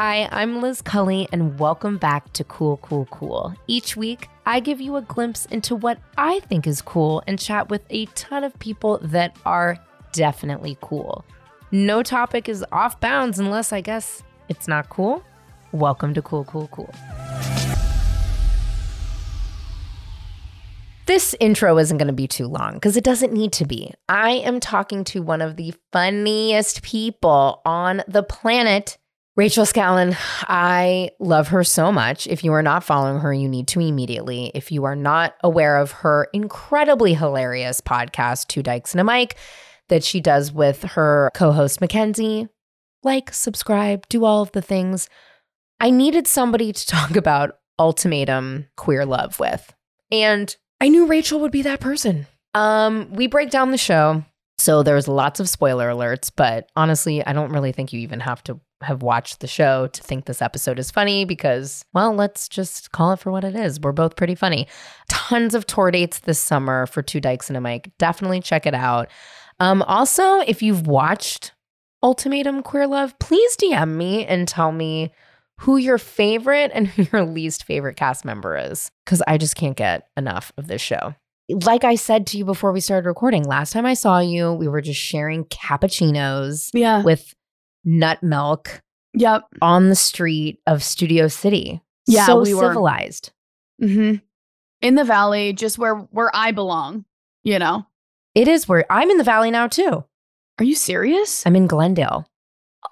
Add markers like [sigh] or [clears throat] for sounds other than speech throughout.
Hi, I'm Liz Cully, and welcome back to Cool, Cool, Cool. Each week, I give you a glimpse into what I think is cool and chat with a ton of people that are definitely cool. No topic is off bounds unless I guess it's not cool. Welcome to Cool, Cool, Cool. This intro isn't going to be too long because it doesn't need to be. I am talking to one of the funniest people on the planet. Rachel Scanlon, I love her so much. If you are not following her, you need to immediately. If you are not aware of her incredibly hilarious podcast, Two Dykes and a Mic, that she does with her co host, Mackenzie, like, subscribe, do all of the things. I needed somebody to talk about ultimatum queer love with. And I knew Rachel would be that person. Um, we break down the show. So there's lots of spoiler alerts, but honestly, I don't really think you even have to have watched the show to think this episode is funny because, well, let's just call it for what it is. We're both pretty funny. Tons of tour dates this summer for Two Dykes and a Mic. Definitely check it out. Um, also, if you've watched Ultimatum Queer Love, please DM me and tell me who your favorite and [laughs] who your least favorite cast member is because I just can't get enough of this show. Like I said to you before we started recording, last time I saw you, we were just sharing cappuccinos Yeah. with nut milk Yep. on the street of Studio City. Yeah, so we were- civilized. hmm In the valley, just where where I belong. You know. It is where I'm in the valley now too. Are you serious? I'm in Glendale.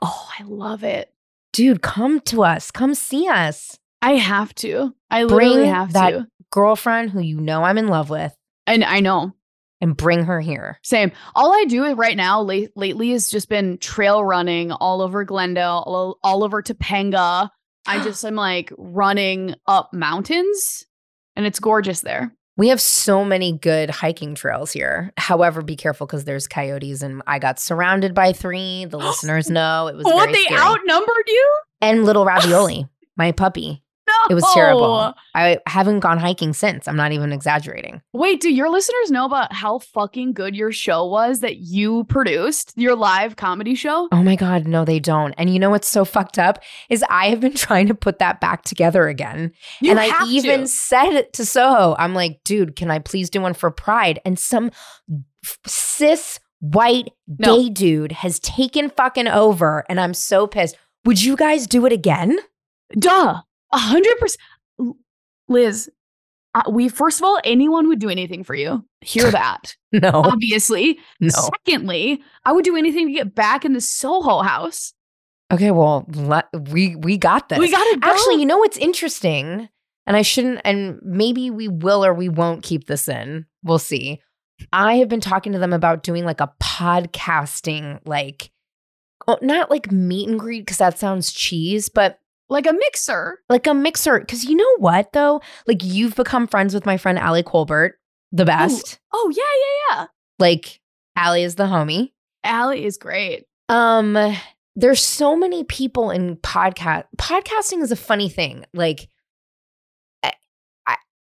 oh, I love it. Dude, come to us. Come see us. I have to. I literally Bring have that- to. Girlfriend who you know I'm in love with And I know. And bring her here. Same. All I do right now late, lately has just been trail running all over Glendale, all, all over Topanga. I [gasps] just am like running up mountains and it's gorgeous there. We have so many good hiking trails here. However, be careful because there's coyotes and I got surrounded by three. The [gasps] listeners know it was What they scary. outnumbered you? and little [gasps] ravioli, my puppy. No. It was terrible. I haven't gone hiking since. I'm not even exaggerating. Wait, do your listeners know about how fucking good your show was that you produced, your live comedy show? Oh my God, no, they don't. And you know what's so fucked up is I have been [laughs] trying to put that back together again. You and I even to. said it to Soho. I'm like, dude, can I please do one for Pride? And some cis white No. gay dude has taken fucking over. And I'm so pissed. Would you guys do it again? Duh. A hundred percent. Liz, uh, we first of all, anyone would do anything for you. Hear [laughs] that. No, Obviously. no. Secondly, I would do anything to get back in the Soho house. Okay, well, let, we we got this. We gotta go. Actually, you know what's interesting? And I shouldn't, and maybe we will or we won't keep this in. We'll see. I have been talking to them about doing like a podcasting, like, oh, not like meet and greet, because that sounds cheese, but like a mixer. like a mixer. Because you know what, though? Like, you've become friends with my friend Allie Colbert, the best. Oh yeah, yeah, yeah. Like, Allie is the homie. Allie is great. Um, there's so many people in podcast. Podcasting is a funny thing. Like,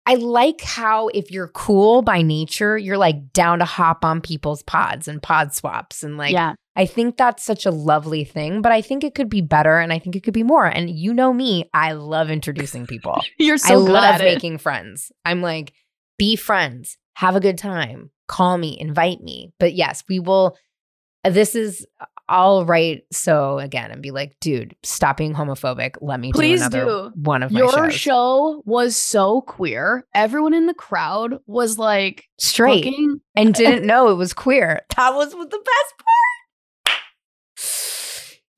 I, I like how if you're cool by nature, you're like down to hop on people's pods and pod swaps, and like, yeah. I think that's such a lovely thing. But I think it could be better, and I think it could be more. And you know me, I love introducing people. [laughs] You're I so good love at it. making friends. I'm like, be friends, have a good time, call me, invite me. But yes, we will. Uh, this is I'll write so again and be like, dude, stop being homophobic. Let me Please do another do. one of my Your shows. show was so queer. Everyone in the crowd was like Straight fucking and [laughs] didn't know it was queer. That was the best part.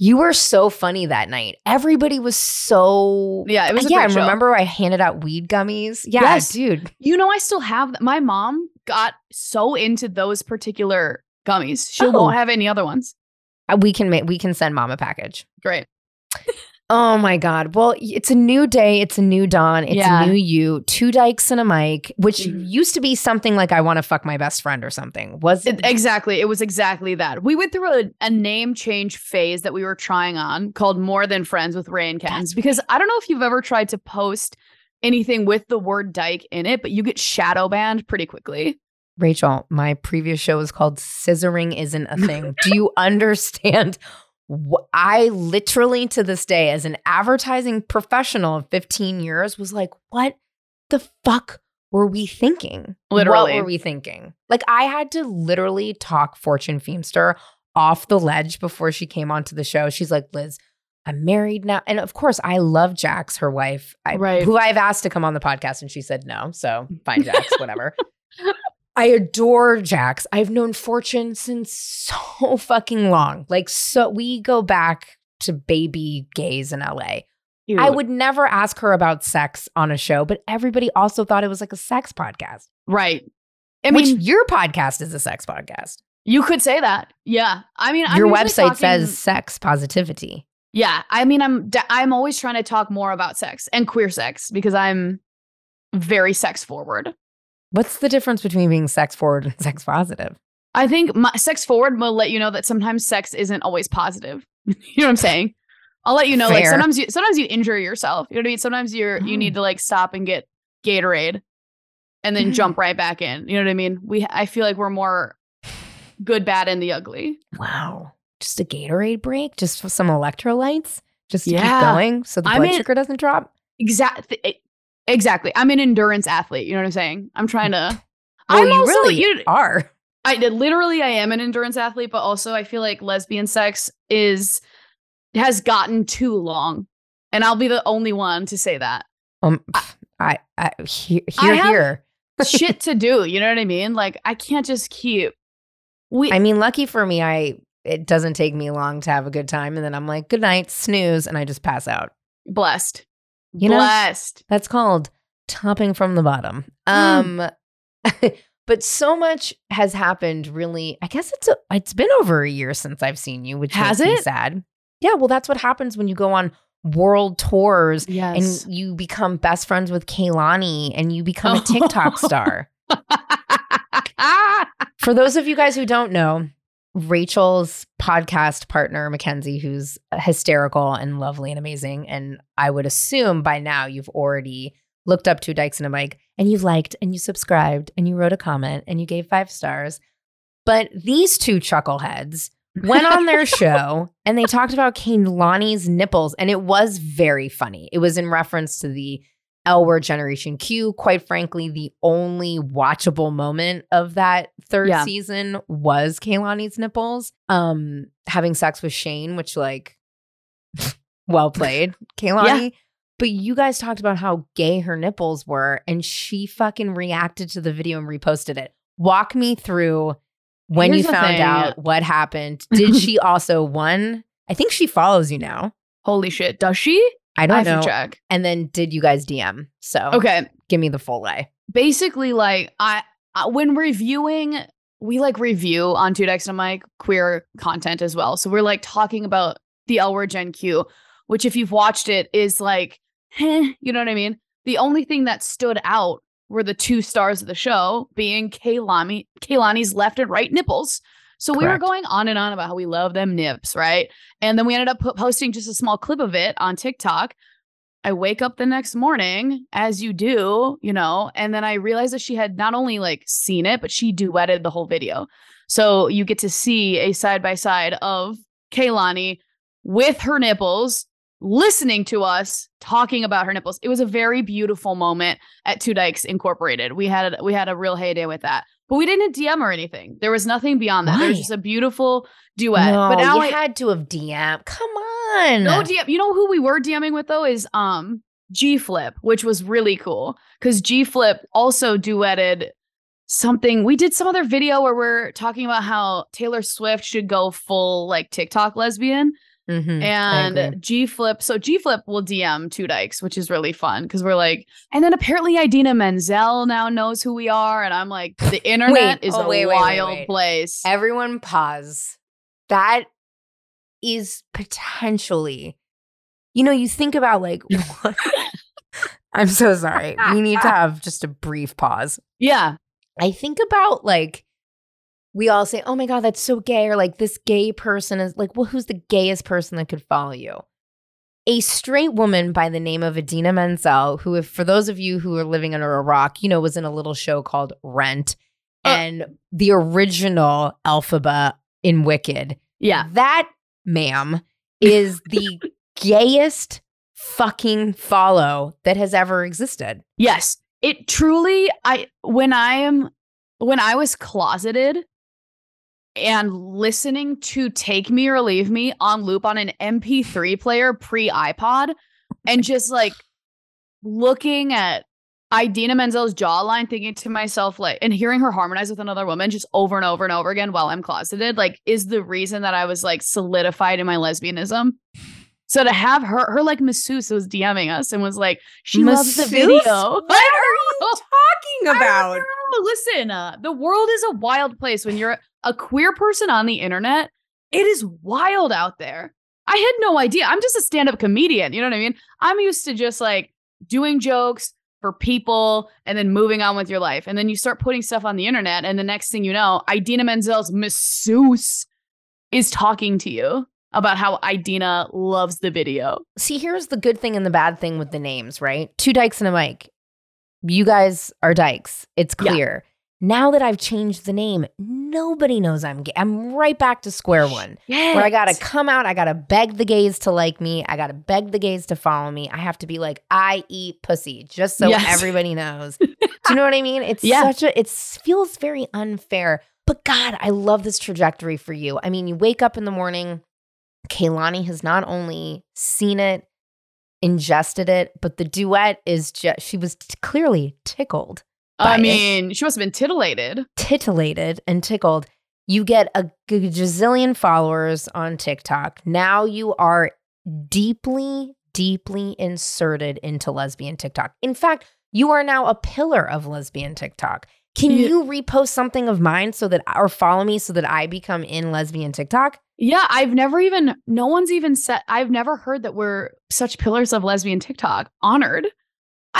You were so funny that night. Everybody was so Yeah, it was a yeah. great and show. remember, I handed out weed gummies. Yeah, Yes. dude. You know, I still have th- my mom got so into those particular gummies. She Oh. won't have any other ones. Uh, We can make we can send mom a package. Great. [laughs] Oh my God. Well, it's a new day. It's a new dawn. It's Yeah. a new you. Two dykes and a mic, which Mhm. used to be something like I want to fuck my best friend or something. Was It, exactly. It was exactly that. We went through a, a name change phase that we were trying on called More Than Friends with Ray and Kens. Because I don't know if you've ever tried to post anything with the word dyke in it, but you get shadow banned pretty quickly. Rachel, my previous show was called Scissoring Isn't a Thing. Do you understand I literally to this day, as an advertising professional of 15 years, was like, what the fuck were we thinking? Literally. What were we thinking? Like, I had to literally talk Fortune Feimster off the ledge before she came onto the show. She's like, Liz, I'm married now. And of course, I love Jax, her wife, I, Right. who I've asked to come on the podcast, and she said no. So fine, Jax, [laughs] whatever. I adore Jax. I've known Fortune since [laughs] so fucking long. Like, so we go back to baby gays in LA. I would never ask her about sex on a show, but everybody also thought it was like a sex podcast. right. I which mean, your podcast is a sex podcast. you could say that. Yeah. I mean, I'm your website talking- says sex positivity. Yeah, I mean, I'm I'm always trying to talk more about sex and queer sex because I'm very sex forward. What's the difference between being sex forward and [laughs] sex positive? I think my sex forward will let you know that sometimes sex isn't always positive. [laughs] you know what I'm saying? I'll let you know like sometimes you sometimes you injure yourself. You know what I mean? Sometimes you're you need to like stop and get Gatorade and then Mm. jump [laughs] right back in. You know what I mean? We I feel like we're more good, bad, and the ugly. Wow. Just a Gatorade break? Just for some electrolytes? Just Yeah. keep going so the blood sugar doesn't drop? Exactly. Exactly. I'm an endurance athlete. You know what I'm saying? I'm trying to. Well, I'm you also- really you- are. I literally I am an endurance athlete, but also I feel like lesbian sex is has gotten too long. And I'll be the only one to say that. Um, I, I, here, I here, have- here. Shit [laughs] to do, you know what I mean? Like I can't just keep we I mean, lucky for me, I it doesn't take me long to have a good time, and then I'm like, good night, snooze, and I just pass out. blessed. You know? That's called topping from the bottom. Hmm. Um, [laughs] but so much has happened. Really, I guess it's a, it's been over a year since I've seen you, which Has it? sad. Yeah, well, that's what happens when you go on world tours Yes. and you become best friends with Kehlani and you become a TikTok [laughs] star. [laughs] For those of you guys who don't know, Rachel's podcast partner, Mackenzie, who's hysterical and lovely and amazing. And I would assume by now you've already looked up Two Dykes and a Mic and you've liked and you subscribed and you wrote a comment and you gave five stars. But these two chuckleheads went on their [laughs] show and they talked about Kehlani's nipples. And it was very funny. It was in reference to the L word Generation Q. Quite frankly, the only watchable moment of that third Yeah. season was Kehlani's nipples. Um, having sex with Shane, which like [laughs] well played, [laughs] Kehlani. But you guys talked about how gay her nipples were, and she fucking reacted to the video and reposted it. Walk me through when Here's you found thing. out what happened. [laughs] Did she also one? I think she follows you now. Holy shit. Does she? I I don't have know. to check. And then did you guys DM? So Okay. give me the full lay. basically like I, I when reviewing we like review on Two Dykes and Mic queer content as well. So we're like talking about the L word Gen Q, which if you've watched it is like, eh, [laughs] you know what I mean? The only thing that stood out were the two stars of the show being Kehlani, Kehlani's left and right nipples. So we were going on and on about how we love them nips, right? And then we ended up posting just a small clip of it on TikTok. I wake up the next morning, as you do, you know, and then I realized that she had not only like seen it, but she duetted the whole video. So you get to see a side by side of Kehlani with her nipples, listening to us talking about her nipples. It was a very beautiful moment at Two Dykes Incorporated. We had we had a real heyday with that. But we didn't DM or anything. There was nothing beyond that. There was just a beautiful duet. No, but now you I, had to have DM. Come on. no DM. You know who we were DMing with though is um G Flip, which was really cool because G Flip also duetted something. We did some other video where we're talking about how Taylor Swift should go full like TikTok lesbian Mhm, and G Flip. So G Flip will DM Two Dykes, which is really fun because we're like, and then apparently Idina Menzel now knows who we are, and I'm like, the internet is oh, a wait, wait, wait, wild wait. place. Everyone pause. That is potentially, you know, you think about like, [laughs] I'm so sorry. We need to [laughs] have just a brief pause. yeah, I think about like, we all say, oh my God, that's so gay. Or like, this gay person is like, well, who's the gayest person that could follow you? A straight woman by the name of Idina Menzel, who, if for those of you who are living under a rock, you know, was in a little show called Rent Uh. and the original Elphaba in Wicked. yeah. That ma'am, is the [laughs] gayest fucking follow that has ever existed. Yes. It truly I when I am when I was closeted and listening to Take Me or Leave Me on loop on an MP3 player pre iPod and just like looking at Idina Menzel's jawline, thinking to myself, like, and hearing her harmonize with another woman just over and over and over again while I'm closeted, like, is the reason that I was like solidified in my lesbianism. So to have her, her like masseuse was DMing us and was like, she loves the video. What [laughs] are you talking about? Listen, uh, the world is a wild place when you're a queer person on the internet. It is wild out there. I had no idea. I'm just a stand-up comedian. You know what I mean? I'm used to just like doing jokes for people and then moving on with your life. And then you start putting stuff on the internet, and the next thing you know, Idina Menzel's masseuse is talking to you about how Idina loves the video. See, here's the good thing and the bad thing with the names, right? Two dykes and a mic. You guys are dykes. It's clear. Now that I've changed the name, nobody knows I'm gay. I'm right back to square one. Yeah. where I gotta come out, I gotta beg the gays to like me, I gotta beg the gays to follow me. I have to be like, I eat pussy, just so Yes. everybody knows. [laughs] Do you know what I mean? It's Yeah. such a it feels very unfair. But God, I love this trajectory for you. I mean, you wake up in the morning, Kehlani has not only seen it, ingested it, but the duet is just she was t- clearly tickled I it mean, she must have been titillated. titillated and tickled. You get a gazillion followers on TikTok. Now you are deeply, deeply inserted into lesbian TikTok. In fact, you are now a pillar of lesbian TikTok. Can Yeah. you repost something of mine so that, or follow me so that I become in lesbian TikTok? Yeah, I've never even, no one's even said, I've never heard that we're such pillars of lesbian TikTok. Honored.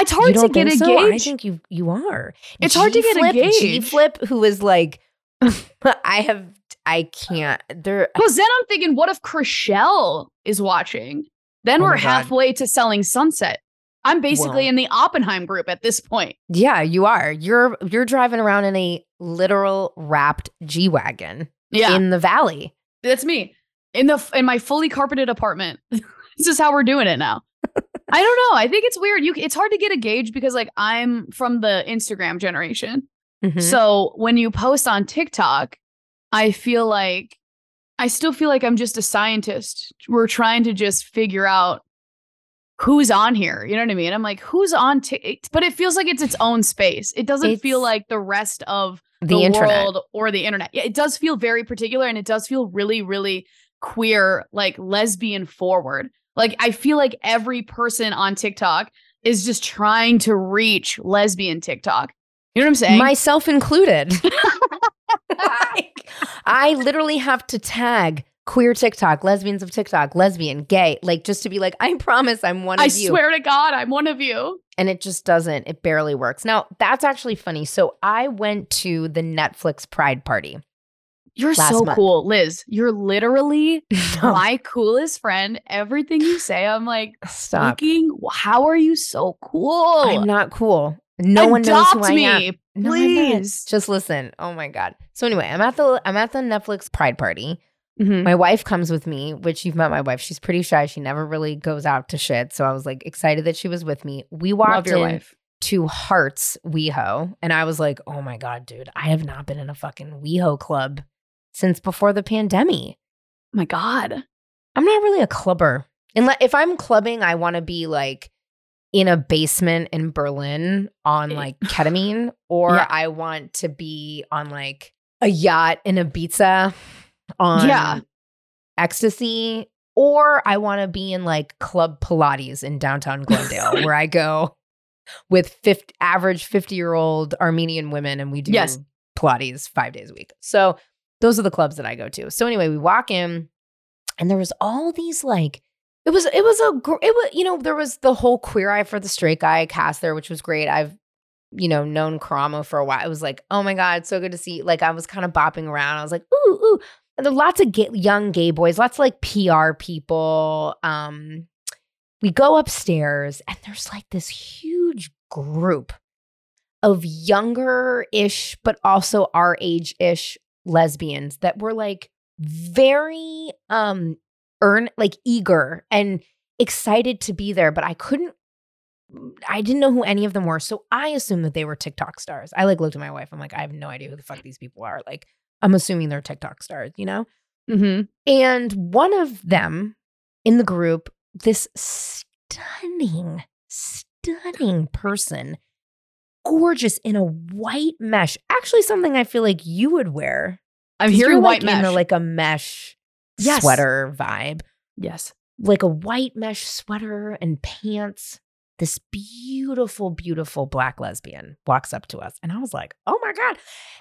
It's hard to get a so? I think you you are. It's hard to get a G-Flip- gauge. G-Flip, who is like, [laughs] I have, I can't. There, Because then I'm thinking, what if Chrishell is watching? Then Oh we're halfway to selling Sunset. I'm basically Well. in the Oppenheim group at this point. Yeah, you are. You're you're driving around in a literal wrapped G wagon Yeah, in the valley. that's me in the in my fully carpeted apartment. [laughs] this is how we're doing it now. I don't know. I think it's weird. You, it's hard to get a gauge because like I'm from the Instagram generation. Mhm. So when you post on TikTok, I feel like I still feel like I'm just a scientist. We're trying to just figure out who's on here. You know what I mean? I'm like, who's on Tik? But it feels like it's its own space. It doesn't feel like the rest of the, the, internet. world or the internet. Yeah, it does feel very particular and it does feel really, really queer, like lesbian forward. Like I feel like every person on TikTok is just trying to reach lesbian TikTok. You know what I'm saying? Myself included. [laughs] Like, I literally have to tag queer TikTok, lesbians of TikTok, lesbian, gay, like just to be like, I promise I'm one of you. I swear to God, I'm one of you. and it just doesn't, it barely works. Now, that's actually funny. So I went to the Netflix Pride Party. You're so month. cool, Liz. You're literally [laughs] No, my coolest friend. Everything you say, I'm like, stop. thinking, how are you so cool? I'm not cool. No one knows who I me, am. No, please. Just listen. Oh my god. So anyway, I'm at the I'm at the Netflix Pride party. Mhm. My wife comes with me, which you've met my wife. She's pretty shy. She never really goes out to shit. So I was like excited that she was with me. We walked your in wife. to Hearts WeHo, and I was like, oh my god, dude, I have not been in a fucking WeHo club since before the pandemic. my God. I'm not really a clubber. Unless if I'm clubbing, I want to be like in a basement in Berlin on Eh. like ketamine, or Yeah. I want to be on like a yacht in Ibiza on Yeah. ecstasy, or I want to be in like Club Pilates in downtown Glendale, [laughs] where I go with 50, average 50 year old Armenian women and we do Yes. Pilates five days a week. So those are the clubs that I go to. So anyway, we walk in and there was all these like, it was, it was a, it was, you know, there was the whole queer eye for the straight guy cast there, which was great. I've, you know, known Karamo for a while. It was like, oh my God, so good to see. Like I was kind of bopping around. I was like, ooh, ooh. And there were lots of gay, young gay boys, lots of like PR people. Um, we go upstairs and there's like this huge group of younger ish, but also our age ish lesbians that were like very um earn like eager and excited to be there, but I couldn't I didn't know who any of them were. So I assumed that they were TikTok stars. I like looked at my wife. I'm like, I have no idea who the fuck these people are. Like, I'm assuming they're TikTok stars, you know? Mm-hmm. And one of them in the group, this stunning, stunning person, gorgeous in a white mesh. Actually, something I feel like you would wear. I'm hearing white like mesh. into like a mesh Yes. sweater vibe yes. like a white mesh sweater and pants. This beautiful, beautiful black lesbian walks up to us. And I was like, oh my God.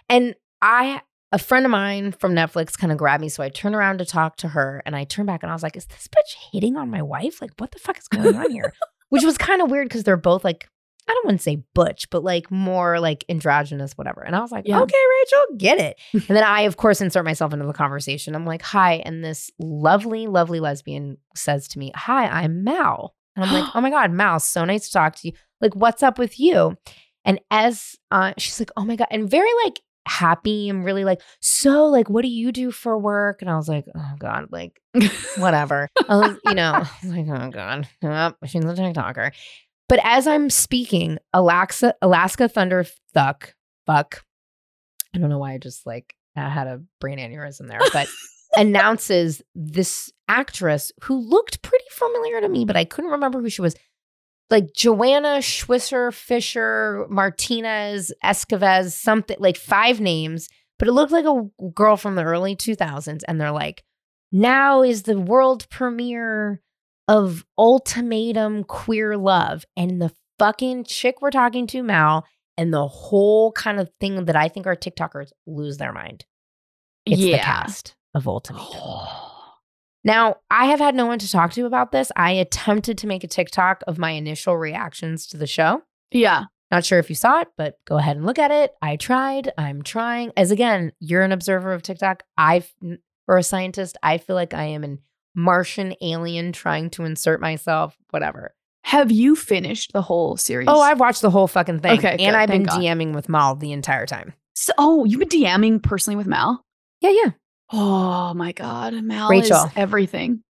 And I, a friend of mine from Netflix kind of grabbed me. So I turn around to talk to her and I turn back and I was like, is this bitch hitting on my wife? Like, what the fuck is going on here? [laughs] Which was kind of weird because they're both like, I don't want to say butch, but like more like androgynous, whatever. And I was like, Yeah. okay, Rachel, get it. [laughs] and then I, of course, insert myself into the conversation. I'm like, hi. And this lovely, lovely lesbian says to me, hi, I'm Mal. And I'm like, [gasps] oh my God, Mal, so nice to talk to you. Like, what's up with you? And as uh, she's like, oh my God, and very like happy and really like, so like, what do you do for work? And I was like, oh God, like, [laughs] whatever. I was, you know, [laughs] I was like, oh God, yep, she's a TikToker. But as I'm speaking, Alaska, Alaska Thunder Thuck, fuck, I don't know why I just like I had a brain aneurysm there, but [laughs] announces this actress who looked pretty familiar to me, but I couldn't remember who she was. Like Joanna Schwisser, Fisher, Martinez, Escavez, something like five names, but it looked like a girl from the early 2000s. And they're like, now is the world premiere of Ultimatum Queer Love. And the fucking chick we're talking to, Mal, and the whole kind of thing that I think our TikTokers lose their mind. It's the yeah. cast of Ultimatum. [sighs] Now, I have had no one to talk to about this. I attempted to make a TikTok of my initial reactions to the show. yeah. Not sure if you saw it, but go ahead and look at it. I tried. I'm trying. As again, you're an observer of TikTok. I or a scientist. I feel like I am an Martian alien trying to insert myself. Whatever. Have you finished the whole series? Oh, I've watched the whole fucking thing, Okay, and good. I've been God. DMing with Mal the entire time. So, oh, you've been DMing personally with Mal? Yeah, yeah. Oh my God. Mal Rachel. is everything.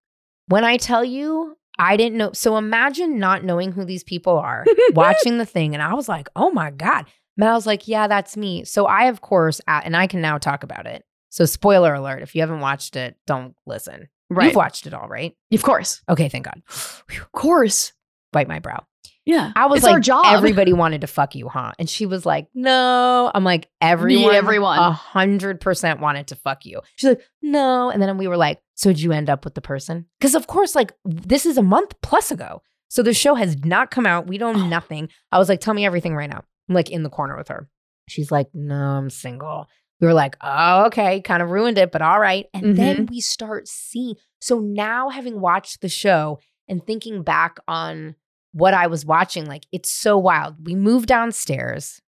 When I tell you, I didn't know. So imagine not knowing who these people are, [laughs] watching the thing, and I was like, oh my God. Mal's like, yeah, that's me. So I, of course, and I can now talk about it. So, spoiler alert if you haven't watched it, don't listen. Right. You've watched it all, right? of course. Okay, thank God. Of course. Bite my brow. Yeah. I was it's like, our job. everybody wanted to fuck you, huh? And she was like, no. I'm like, everyone, everyone. a hundred percent wanted to fuck you. She's like, no. And then we were like, so did you end up with the person? Because of course, like this is a month plus ago. So the show has not come out. We don't know oh. nothing. I was like, tell me everything right now. I'm like in the corner with her. She's like, no, I'm single. We were like, oh, okay, kind of ruined it, but all right. And then mm-hmm. we start seeing. So now having watched the show and thinking back on what I was watching, like it's so wild. We move downstairs.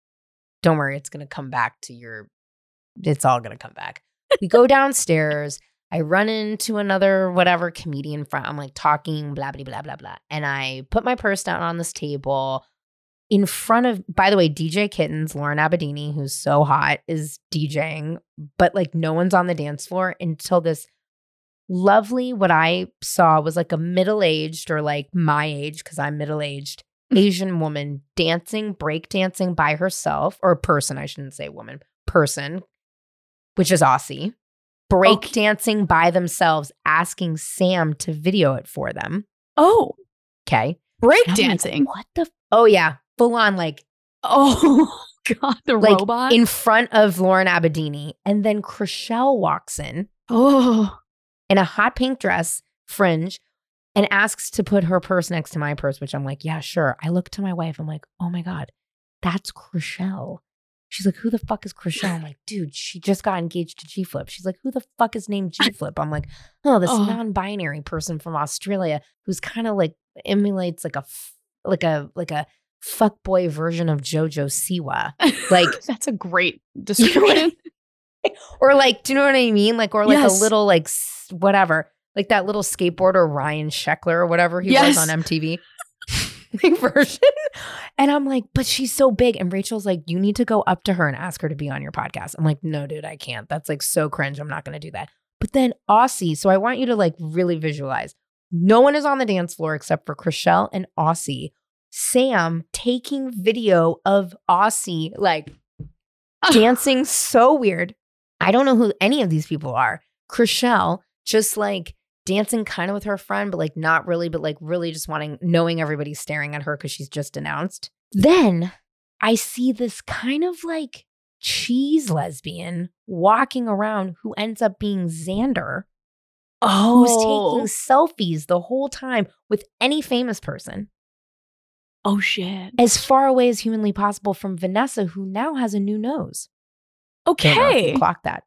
Don't worry, it's gonna come back to your. It's all gonna come back. We go downstairs. I run into another whatever comedian friend. I'm like talking blah blah blah blah blah, and I put my purse down on this table in front of. By the way, DJ Kittens, Lauren Abedini, who's so hot, is DJing, but like no one's on the dance floor until this lovely what I saw was like a middle-aged or like my age cuz I'm middle-aged [laughs] Asian woman dancing, break dancing by herself or a person, I shouldn't say woman, person, which is Aussie. Break Okay. dancing by themselves asking Sam to video it for them. Oh, Okay. break like, dancing. what the f- Oh yeah, full on like [laughs] oh, God. The like robot. in front of Lauren Abedini and then Chrishell walks in oh, in a hot pink dress, fringe, and asks to put her purse next to my purse, which I'm like, yeah, sure. I look to my wife. I'm like, oh my God, that's Chrishell. She's like, who the fuck is Chrishell? I'm like, [laughs] dude, she just got engaged to G Flip. She's like, who the fuck is named [laughs] G Flip? I'm like, oh, this Oh. non-binary person from Australia who's kind of like emulates like a like a like a fuckboy version of Jojo Siwa. [laughs] Like- that's a great [laughs] description. or like, do you know what I mean? Like, or like Yes. a little like whatever, like that little skateboarder Ryan Sheckler or whatever he Yes. was on MTV like, [laughs] version. And I'm like, but she's so big. And Rachel's like, you need to go up to her and ask her to be on your podcast. I'm like, no, dude, I can't. That's like so cringe. I'm not going to do that. But then Aussie, so I want you to like really visualize. No one is on the dance floor except for Chrishell and Aussie. Sam taking video of Aussie like dancing [laughs] so weird. I don't know who any of these people are. Chrishell just like dancing kind of with her friend, but like not really, but like really just wanting, knowing everybody's staring at her because she's just announced. Then I see this kind of like cheese lesbian walking around who ends up being Xander, Oh. who's taking oh. selfies the whole time with any famous person oh shit. as far away as humanly possible from Vanessa, who now has a new nose. Okay. you clocked that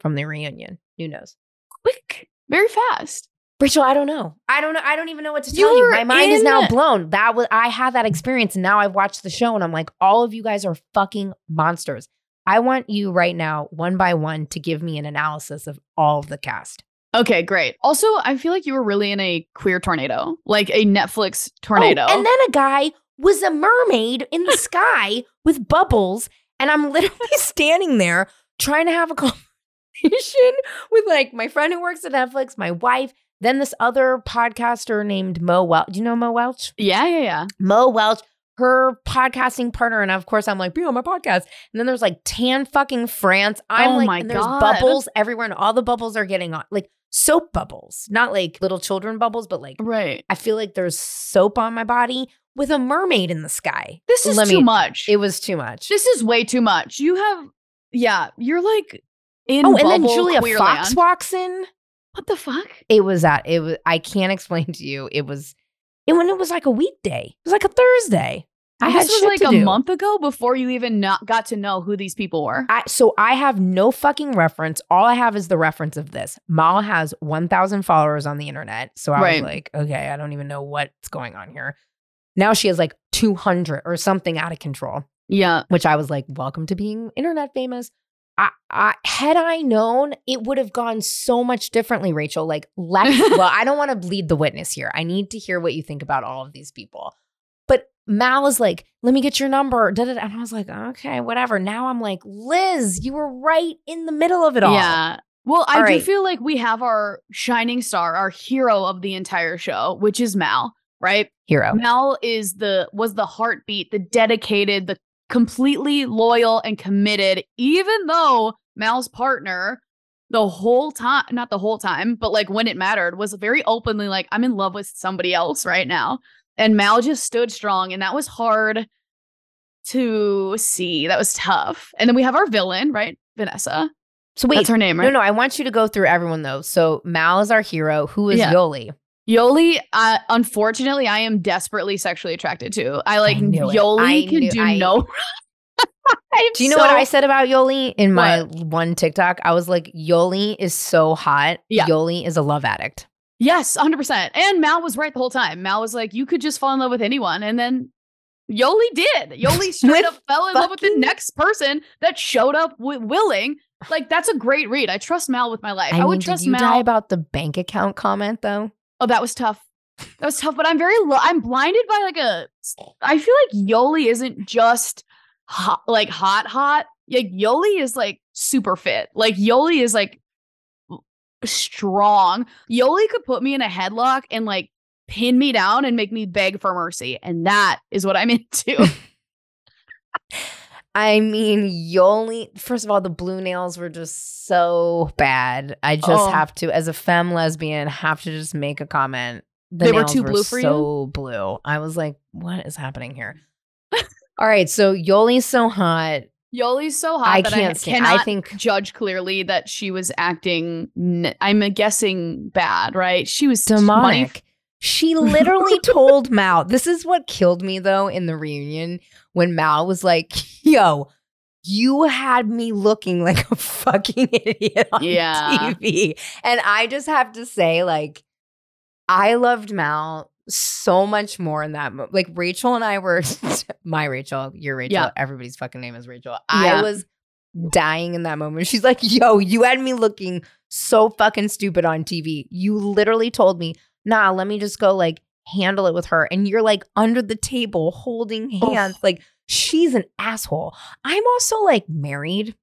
from the reunion. New nose. Quick. Very fast. Rachel, I don't know. I don't know. I don't even know what to tell you. My mind is now blown. That was I had that experience and now I've watched the show and I'm like, all of you guys are fucking monsters. I want you right now, one by one, to give me an analysis of all of the cast. Okay, great. Also, I feel like you were really in a queer tornado, like a Netflix oh, tornado. Oh, and then a guy was a mermaid in the sky with bubbles, and I'm literally [laughs] standing there trying to have a [laughs] conversation with like my friend who works at Netflix, my wife, then this other podcaster named Mo Welch. Do you know Mo Welch? yeah, yeah, yeah. Mo Welch, her podcasting partner, and of course I'm like, be on my podcast. And then there's like Tan fucking France. I'm Oh like, and there's God. bubbles everywhere, and all the bubbles are getting on like soap bubbles, not like little children bubbles, but like Right. I feel like there's soap on my body with a mermaid in the sky. This is Let too me- much. It was too much. this is way too much. You have, yeah, you're like in oh, and then Julia Fox land. walks in. What the fuck? It was that. It was. I can't [laughs] explain to you. It was. It when it was like a weekday. It was like a Thursday. I had this was shit like a do. month ago before you even not got to know who these people were. I, so I have no fucking reference. All I have is the reference of this. Mal has 1,000 followers on the internet. So I Right. was like, okay, I don't even know what's going on here. Now she has like 200 or something out of control. Yeah. which I was like, welcome to being internet famous. I, I had I known, it would have gone so much differently, Rachel. Like, let's, [laughs] well, I don't want to bleed the witness here. I need to hear what you think about all of these people. Mal is like, let me get your number. da, da, da. And I was like, okay, whatever. Now I'm like, Liz, you were right in the middle of it all. Yeah. Well, I All do right. feel like we have our shining star, our hero of the entire show, which is Mal, right? Hero. Mal is the was the heartbeat, the dedicated, the completely loyal and committed, even though Mal's partner the whole time, not the whole time, but like when it mattered, was very openly like, I'm in love with somebody else right now. And Mal just stood strong, and that was hard to see. That was tough. And then we have our villain, right? Vanessa. So wait, That's her name, right? no, no, I want you to go through everyone though. So Mal is our hero. Who is Yeah. Yoli? Yoli, uh, unfortunately, I am desperately sexually attracted to. I like it. Yoli I can knew- do I- no. [laughs] Do you know what I said about Yoli in my one TikTok? I was like, Yoli is so hot. Yeah. Yoli is a love addict. Yes, 100%. And Mal was right the whole time. Mal was like, you could just fall in love with anyone. And then Yoli did. Yoli [laughs] straight up fell in love with the next person that showed up wi- willing. Like, that's a great read. I trust Mal with my life. I, I, would mean, trust did you Mal. die about the bank account comment though? Oh, that was tough. That was tough, but I'm very lo- I'm blinded by like a I feel like Yoli isn't just hot like hot hot. Like Yoli is like super fit. Like Yoli is like strong. Yoli could put me in a headlock and like pin me down and make me beg for mercy. And that is what I'm [laughs] into. I mean, Yoli, first of all, the blue nails were just so bad. I just Oh. have to, as a femme lesbian, have to just make a comment. The They were too blue for you? so blue. I was like, what is happening here? [laughs] all right, so Yoli's so hot. Yoli's so hot I that can't I stand. cannot I think judge clearly that she was acting n- I'm guessing bad, right? She was demonic. She [laughs] literally told Mal, this is what killed me though in the reunion when Mal was like, yo, you had me looking like a fucking [laughs] idiot on Yeah. TV. And I just have to say, like, I loved Mal so much more in that. Mo- like, Rachel and I were, [laughs] my Rachel, your Rachel, Yeah. everybody's fucking name is Rachel. Yeah. I was dying in that moment. She's like, yo, you had me looking so fucking stupid on TV. You literally told me, nah, let me just go like handle it with her. And you're like under the table holding oh. hands. Like she's an asshole. I'm also like married.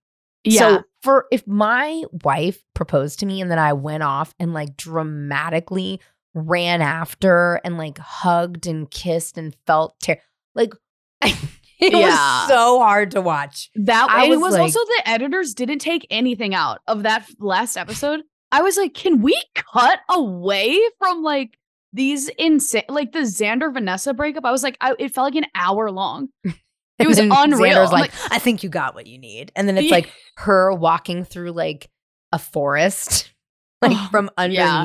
Yeah. So for if my wife proposed to me and then I went off and like dramatically ran after and like hugged and kissed and felt ter- like [laughs] it Yeah. was so hard to watch. that I was was like- also the editors didn't take anything out of that last episode. I was like, can we cut away from like these insane like the Xander Vanessa breakup? I was like, I, it felt like an hour long. [laughs] It was unreal. Xander's I'm like, I think you got what you need. And then it's like her walking through like a forest, [laughs] like Oh, from yeah.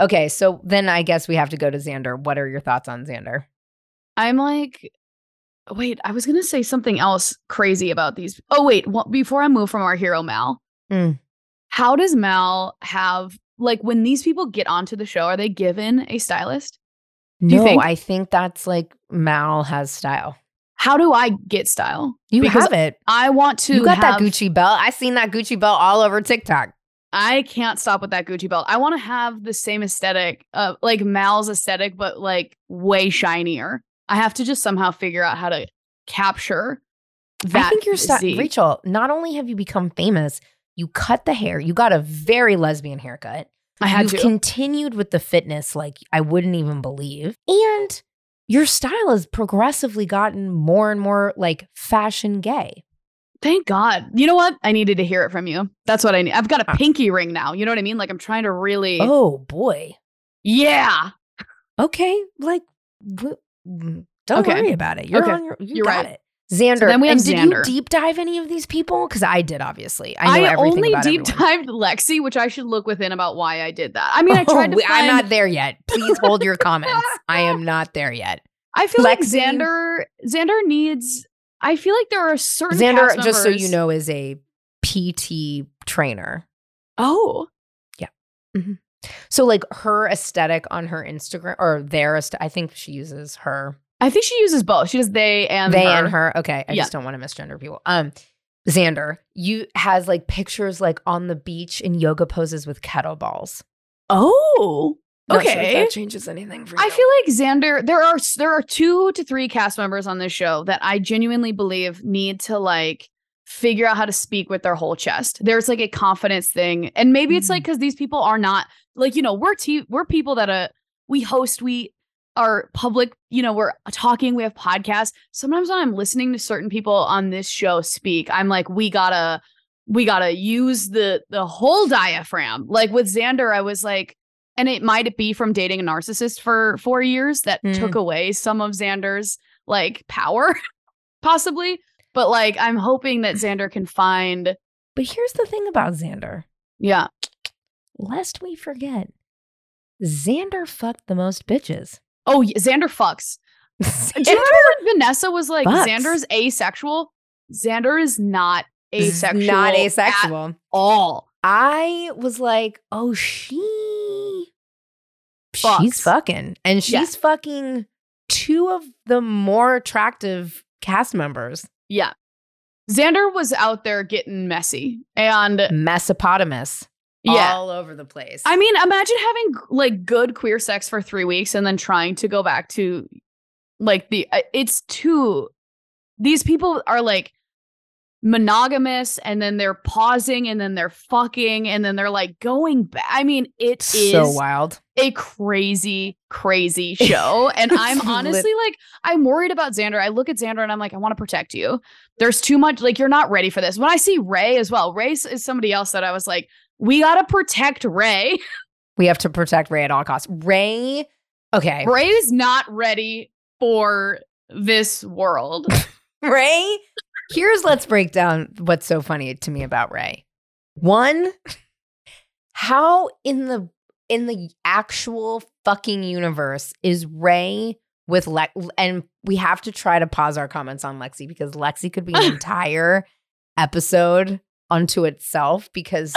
Okay, so then I guess we have to go to Xander. What are your thoughts on Xander? I'm like, wait, I was gonna say something else crazy about these. Oh wait, well, before I move from our hero Mal, Mm. how does Mal have like when these people get onto the show? Are they given a stylist? No, you think? I think that's like Mal has style. How do I get style? You Because have it. I want to. You got that Gucci belt. I seen that Gucci belt all over TikTok. I can't stop with that Gucci belt. I want to have the same aesthetic, uh, like Mal's aesthetic, but like way shinier. I have to just somehow figure out how to capture that. I think your style, physique. Rachel. Not only have you become famous, you cut the hair. You got a very lesbian haircut. I had You've to. continued with the fitness like I wouldn't even believe. And your style has progressively gotten more and more like fashion gay. Thank God. You know what? I needed to hear it from you. That's what I need. I've got a Ah. pinky ring now. You know what I mean? Like I'm trying to really. Oh boy. Yeah. Okay. Like, w- mm, don't Okay. worry about it. You're Okay. on your. You You're got right. it. Xander. then we have and did Xander. you deep dive any of these people? Because I did, obviously. I know I, everything only deep everyone. dived Lexi, which I should look within about why I did that. I mean, I [laughs] tried to Oh, find. I'm not there yet. Please hold your comments. I am [laughs] not there yet. I feel like Xander. Xander needs. I feel like there are certain Xander, just so you know, is a PT trainer. Oh, Yeah. So like her aesthetic on her Instagram or their aesthetic, I think she uses her I think she uses both. She does they and they her. and her. Okay, I Yeah. just don't want to misgender people. Um, Xander, you has like pictures like on the beach in yoga poses with kettlebells. Oh, Not sure okay. that changes anything for you. I feel like Xander. There are there are two to three cast members on this show that I genuinely believe need to like figure out how to speak with their whole chest. There's like a confidence thing, and maybe it's like Mm. because these people are not like you know we're we're people that uh we host we are public you know we're talking we have podcasts sometimes when i'm listening to certain people on this show speak i'm like we gotta we gotta use the the whole diaphragm like with xander i was like and it might be from dating a narcissist for four years that Mm. took away some of xander's like power [laughs] possibly but like i'm hoping that xander can find but here's the thing about Xander. yeah Lest we forget, Xander fucked the most bitches. oh xander fucks [laughs] Do you Xander remember when Vanessa was like, Fucks. Xander's asexual? Xander is not asexual. not asexual. At all. I was like, oh, she, Fucks. she's fucking, and she's Yeah. fucking two of the more attractive cast members. Yeah. Xander was out there getting messy. And Mesopotamus, yeah. all over the place. I mean, imagine having like good queer sex for three weeks and then trying to go back to like the, uh, it's too, these people are like monogamous and then they're pausing and then they're fucking and then they're like going back. I mean, it is so wild. a crazy, crazy show. [laughs] And I'm honestly like, I'm worried about Xander. I look at Xander and I'm like, I want to protect you. There's too much, like, you're not ready for this. When I see Ray as well, Ray is somebody else that I was like, we got to protect Ray. [laughs] We have to protect Ray at all costs. Ray, okay, Ray is not ready for this world. [laughs] Ray. Here's let's break down what's so funny to me about Ray. One, how in the in the actual fucking universe is Ray with Lex? And we have to try to pause our comments on Lexi because Lexi could be an [laughs] entire episode unto itself because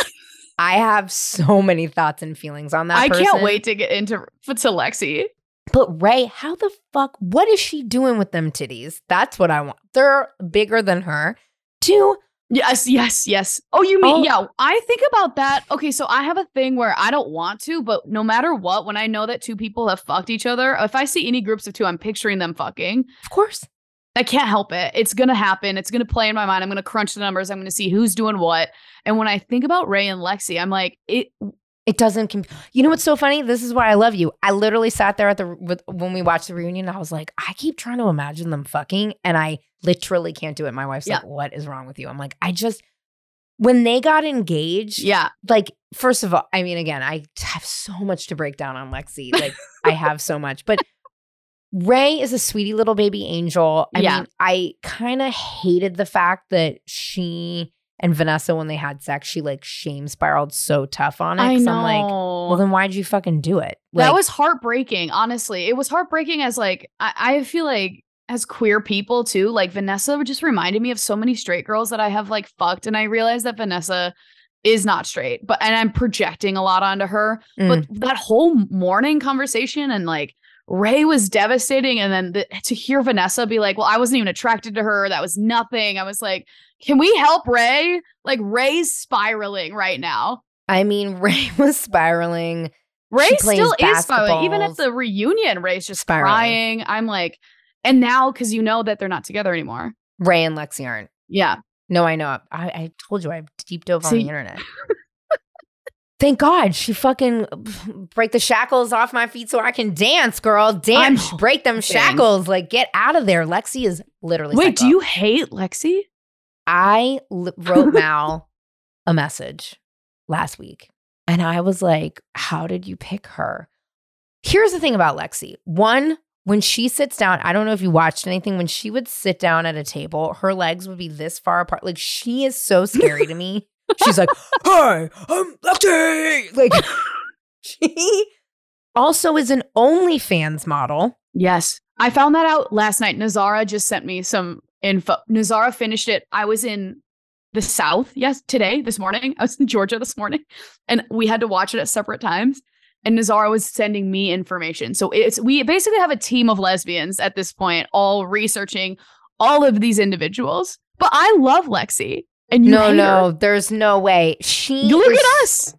I have so many thoughts and feelings on that. I can't wait to get into to Lexi. But Ray, how the fuck? What is she doing with them titties? That's what I want. They're bigger than her. Two, Yes, yes, yes. Oh, you mean Oh. yeah? I think about that. Okay, so I have a thing where I don't want to, but no matter what, when I know that two people have fucked each other, if I see any groups of two, I'm picturing them fucking. of course. I can't help it. It's going to happen. It's going to play in my mind. I'm going to crunch the numbers. I'm going to see who's doing what. And when I think about Ray and Lexi, I'm like, it It doesn't. Comp- you know what's so funny? This is why I love you. I literally sat there at the with, when we watched the reunion. I was like, I keep trying to imagine them fucking, and I literally can't do it. My wife's Yeah. like, "What is wrong with you?" I'm like, I just when they got engaged. yeah. Like, first of all, I mean, again, I have so much to break down on Lexi. Like, I have so much, but. Ray is a sweetie little baby angel. I Yeah. mean, I kind of hated the fact that she and Vanessa, when they had sex, she like shame spiraled so tough on it. I know. I'm like, well, then why'd you fucking do it? that was heartbreaking, honestly. It was heartbreaking as like I, I feel like as queer people too, like Vanessa just reminded me of so many straight girls that I have like fucked. And I realized that Vanessa is not straight, but and I'm projecting a lot onto her. mm, But that whole morning conversation and like Rae was devastating. And then the, to hear Vanessa be like, well, I wasn't even attracted to her. That was nothing. I was like, can we help Rae? Like Rae's spiraling right now. I mean, [laughs] Rae was spiraling. Rae still is spiraling. Even at the reunion, Rae's just Spiraling. crying. I'm like, and now because you know that they're not together anymore. Rae and Lexi aren't. Yeah. No, I know. I, I told you I deep dove on the internet. [laughs] Thank God she fucking [sighs] break the shackles off my feet so I can dance, girl. Dance, I'm break them shackles. Like, get out of there. Lexi is literally. Wait, psycho. do you hate Lexi? I l- wrote [laughs] Mal a message last week and I was like, How did you pick her? Here's the thing about Lexi. One, when she sits down, I don't know if you watched anything, when she would sit down at a table, her legs would be this far apart. Like, she is so scary to me. [laughs] She's like, Hi, I'm Lexi. Like, [laughs] she also is an OnlyFans model. Yes. I found that out last night. Nazara just sent me some info. Nazara finished it. I was in the South, yes, today, this morning. I was in Georgia this morning, and we had to watch it at separate times. And Nazara was sending me information. So it's we basically have a team of lesbians at this point, all researching all of these individuals. But I love Lexi. And you no, hate no, her. there's no way. She You look is at us.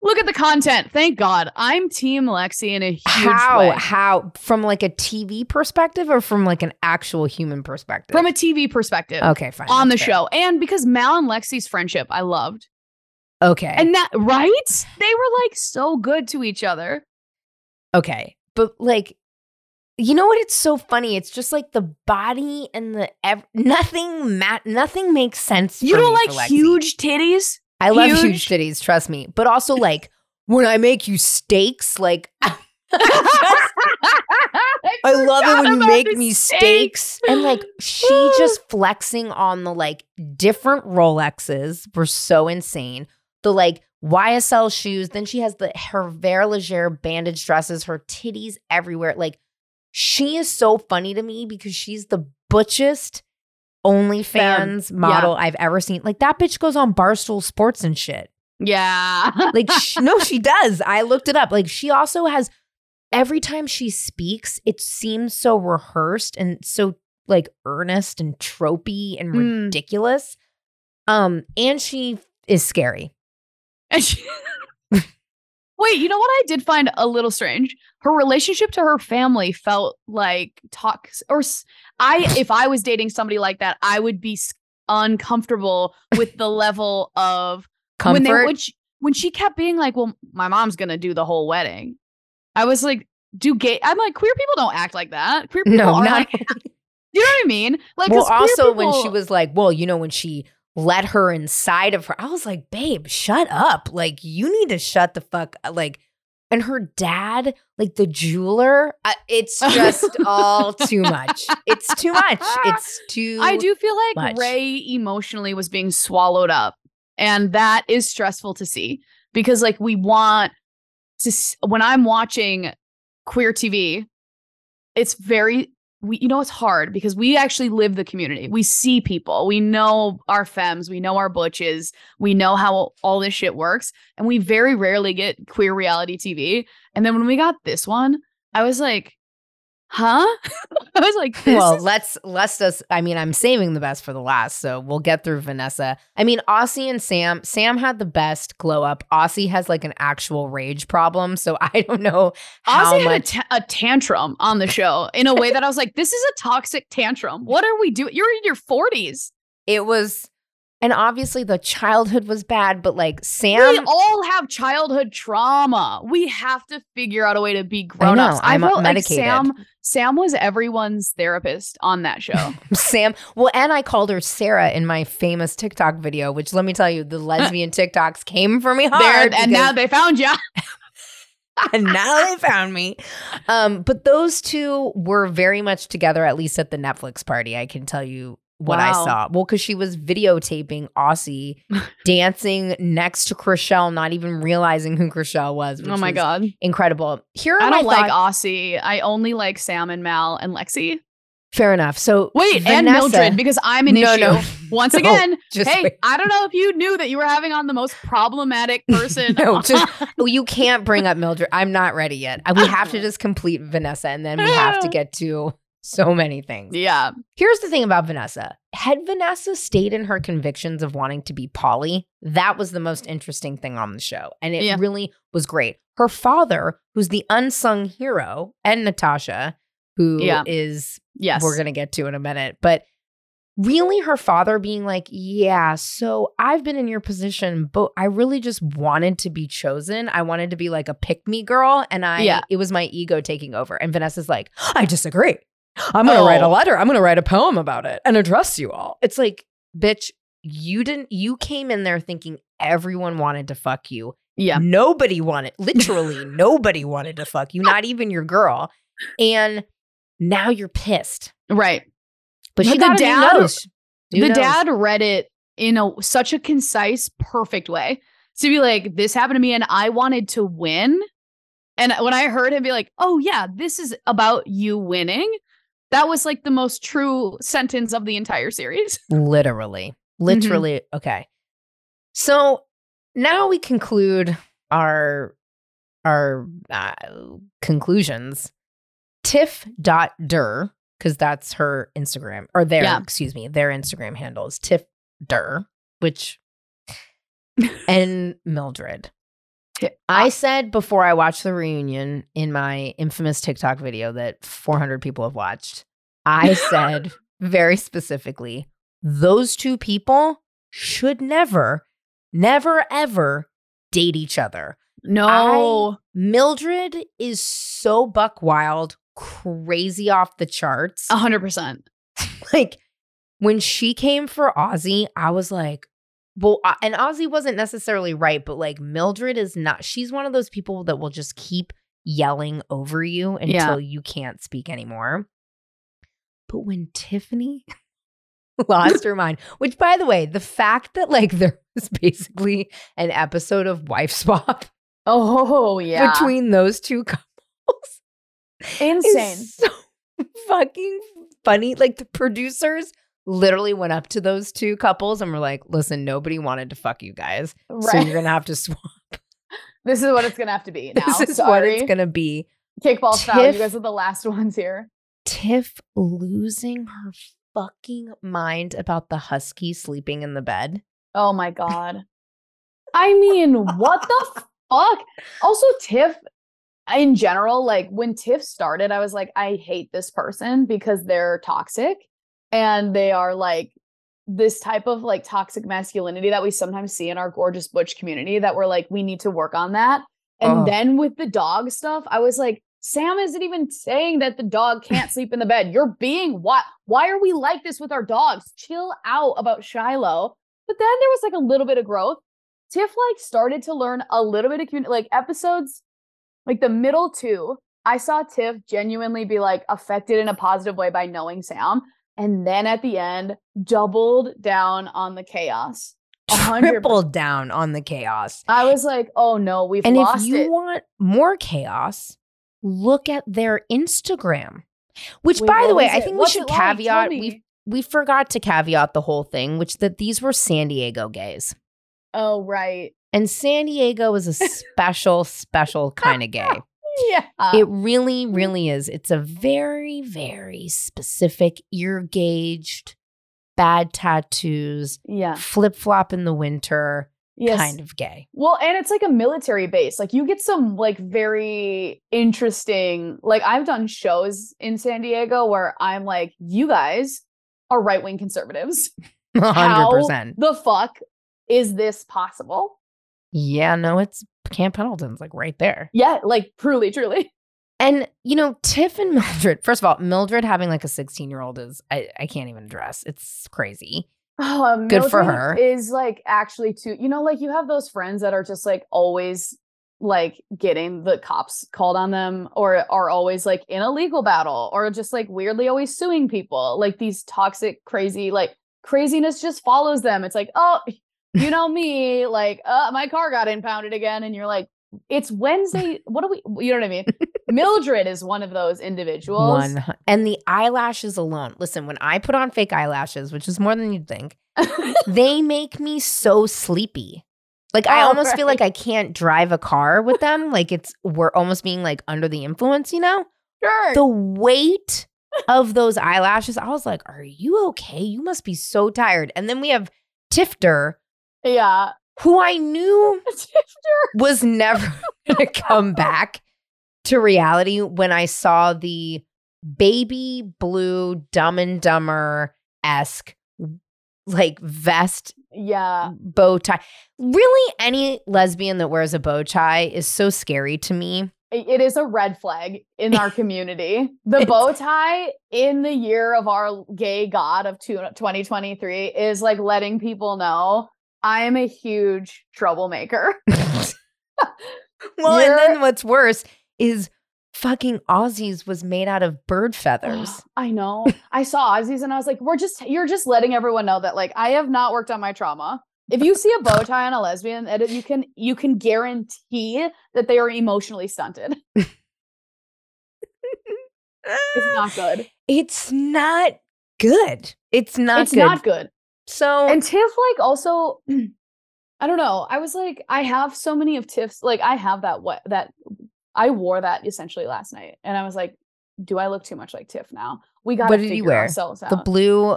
Look at the content. Thank God. I'm Team Lexi in a huge how way. how from like a TV perspective or from like an actual human perspective? From a TV perspective. okay, fine. on the fair. show. And because Mal and Lexi's friendship, I loved. Okay, And that right? They were like so good to each other. okay, but like, you know what? It's so funny. It's just like the body and the ev- nothing. Ma- nothing makes sense. You for don't like huge titties? I love huge huge? titties. Trust me. But also like when I make you steaks, like. [laughs] [laughs] I love it when you make me steaks. steaks. And like she [sighs] just flexing on the like different Rolexes were so insane. The like YSL shoes. Then she has the Hervé Léger bandage dresses, her titties everywhere. Like she is so funny to me because she's the butchest OnlyFans model I've ever seen. Like that bitch goes on Barstool Sports and shit. Yeah. Like, sh- no, she [laughs] does. I looked it up. Like, she also has, every time she speaks, it seems so rehearsed and so like earnest and tropey and Mm. ridiculous. Um, and she is scary. [laughs] And she- Wait, you know what I did find a little strange? Her relationship to her family felt like tox or s- I if I was dating somebody like that, I would be uncomfortable with the level of Comfort. when they when she, when she kept being like, "Well, my mom's going to do the whole wedding." I was like, "Do gay I'm like, queer people don't act like that. Queer people no, are not. like, [laughs] you know what I mean? Like, well, also when she was like, well, you know, when she let her inside of her, I was like, babe, shut up. Like, you need to shut the fuck. Like, and her dad, like the jeweler, uh, it's [laughs] just all too much. It's too much. It's [laughs] too. I do feel like much. Rae emotionally was being swallowed up. And that is stressful to see because, like, we want to, s- when I'm watching queer TV, it's very, we, you know, it's hard because we actually live the community. We see people, we know our femmes, we know our butches, we know how all this shit works. And we very rarely get queer reality TV. And then when we got this one, I was like, huh? [laughs] I was like, [laughs] this well, is- let's let's just. I mean, I'm saving the best for the last, so we'll get through Vanessa. I mean, Aussie and Sam. Sam had the best glow up. Aussie has like an actual rage problem, so [laughs] I don't know how Aussie had a, much. ta- a tantrum on the show in a way that I was like, this is a toxic tantrum. What are we doing? You're in your 40s. it was, and obviously the childhood was bad, but like Sam we all have childhood trauma. We have to figure out a way to be grown ups. know, I'm felt like medicated. Sam, Sam was everyone's therapist on that show. [laughs] Sam. Well, and I called her Sarah in my famous TikTok video, which let me tell you, the [laughs] lesbian TikToks came for me there, hard. and now they found you. [laughs] and now they found me. Um, but those two were very much together, at least at the Netflix party. I can tell you what I saw. Well, because she was videotaping Aussie [laughs] dancing next to Chrishell, not even realizing who Chrishell was. Oh which Oh my was god. incredible! Here are I don't like thoughts. Aussie. I only like Sam and Mal and Lexi. Fair enough. So Wait, and Mildred because I'm an no, issue. no, [laughs] Once No, again, just hey, wait. I don't know if you knew that you were having on the most problematic [laughs] person. No, just- Well, oh, you can't bring up Mildred. I'm not ready yet. We have to just complete Vanessa, and then we have to get to so many things. yeah. Here's the thing about Vanessa. Had Vanessa stayed in her convictions of wanting to be Polly, that was the most interesting thing on the show. And it Yeah. really was great. Her father, who's the unsung hero, and Natasha, who is Yeah. Yes. we're going to get to in a minute, but really her father being like, Yeah, so I've been in your position, but I really just wanted to be chosen. I wanted to be like a pick me girl. And I, Yeah. it was my ego taking over. And Vanessa's like, I disagree. I'm going to write a Oh. letter. I'm going to write a poem about it and address you all. It's like, bitch, you didn't, you came in there thinking everyone wanted to fuck you. yeah. Nobody wanted, literally, nobody wanted to fuck you, not even your girl. And now you're pissed. Right. But, But she the dad- the nose. dad read it in a such a concise, perfect way. To be like, this happened to me and I wanted to win. And when I heard him be like, oh yeah, this is about you winning, that was like the most true sentence of the entire series. [laughs] literally, Mm-hmm. literally. Okay. So now we conclude our our uh, conclusions. Tiff.dur, because that's her Instagram or their, Yeah. excuse me, their Instagram handle is Tiff Dur, which [laughs] and Mildred. I said before I watched the reunion in my infamous TikTok video that 400 people have watched, I [laughs] said very specifically, those two people should never, never, ever date each other. No. Mildred is so buck wild, crazy off the charts. A hundred percent. [laughs] Like when she came for Aussie, I was like, well, uh, and Aussie wasn't necessarily right, but like Mildred is not, she's one of those people that will just keep yelling over you until Yeah. you can't speak anymore. But when Tiffany [laughs] lost her mind, which by the way, the fact that like there was basically an episode of Wife Swap Oh [laughs] yeah. between those two couples Insane. so [laughs] fucking funny. Like the producers literally went up to those two couples and were like, "Listen, nobody wanted to fuck you guys, so Right. you're gonna have to swap. [laughs] this is what it's gonna have to be [laughs] now. this is Sorry. what it's gonna be." Kickball style. You guys are the last ones here. Tiff losing her fucking mind about the husky sleeping in the bed. Oh my god. I mean, what the [laughs] fuck? Also, Tiff, in general, like when Tiff started, I was like, I hate this person because they're toxic and they are like this type of like toxic masculinity that we sometimes see in our gorgeous butch community that we're like, we need to work on that. And then with the dog stuff, I was like, Sam isn't even saying that the dog can't sleep in the bed. You're being what? Why are we like this with our dogs? Chill out about Shiloh. But then there was like a little bit of growth. Tiff like started to learn a little bit of community, like episodes, like the middle two. I saw Tiff genuinely be like affected in a positive way by knowing Sam, and then at the end doubled down on the chaos. A hundred Tripled down on the chaos. I was like, oh no, we've And if you it. want more chaos, look at their Instagram. Which, Wait, by the way, I think What's we should? Caveat. We we forgot to caveat the whole thing, which that these were San Diego gays, Oh right. and San Diego is a [laughs] special, special kind of gay. Yeah. it really, really is. It's a very, very specific, ear gauged, bad tattoos, yeah. flip flop in the winter Yes. kind of gay. Well, and it's like a military base. Like you get some like very interesting like I've done shows in San Diego where I'm like, you guys are right-wing conservatives. [laughs] A 100%. the fuck is this possible? Yeah, no, it's Camp Pendleton's like right there. Yeah, like truly, truly. [laughs] And, you know, Tiff and [laughs] Mildred, first of all, Mildred having like a 16 year old is, I, I can't even address. It's crazy. Oh, um, Good for her. Is like actually too, you know, like you have those friends that are just like always like getting the cops called on them or are always like in a legal battle or just like weirdly always suing people. Like these toxic, crazy, like craziness just follows them. It's like, oh, you know me, like, uh, my car got impounded again. And you're like, it's Wednesday. [laughs] What do we, you know what I mean? Mildred is one of those individuals. One and the eyelashes alone. Listen, when I put on fake eyelashes, which is more than you'd think, [laughs] they make me so sleepy. Like I Oh, almost feel like I can't drive a car with them. Like it's we're almost being like under the influence, you know? sure. The weight of those eyelashes, I was like, "Are you okay? You must be so tired." And then we have Tifter, yeah. who I knew [laughs] was never [laughs] going to come back to reality when I saw the baby blue Dumb and Dumber esque like vest Yeah. bow tie. Really, any lesbian that wears a bow tie is so scary to me. it is a red flag in our community. The [laughs] bow tie in the year of our gay god of two- 2023 is like letting people know I am a huge troublemaker. [laughs] well, and You're- then what's worse is fucking Aussies was made out of bird feathers. [gasps] I know. I saw Aussies and I was like, we're just, you're just letting everyone know that like I have not worked on my trauma. If you see a bow tie on a lesbian, that you can you can guarantee that they are emotionally stunted. [laughs] It's not good. It's not good. It's not it's good. not good. So and Tiff like also [clears throat] I don't know. I was like I have so many of Tiff's like I have that what that I wore that essentially last night and I was like do I look too much like Tiff now? We got to What did you figure wear? ourselves out. the blue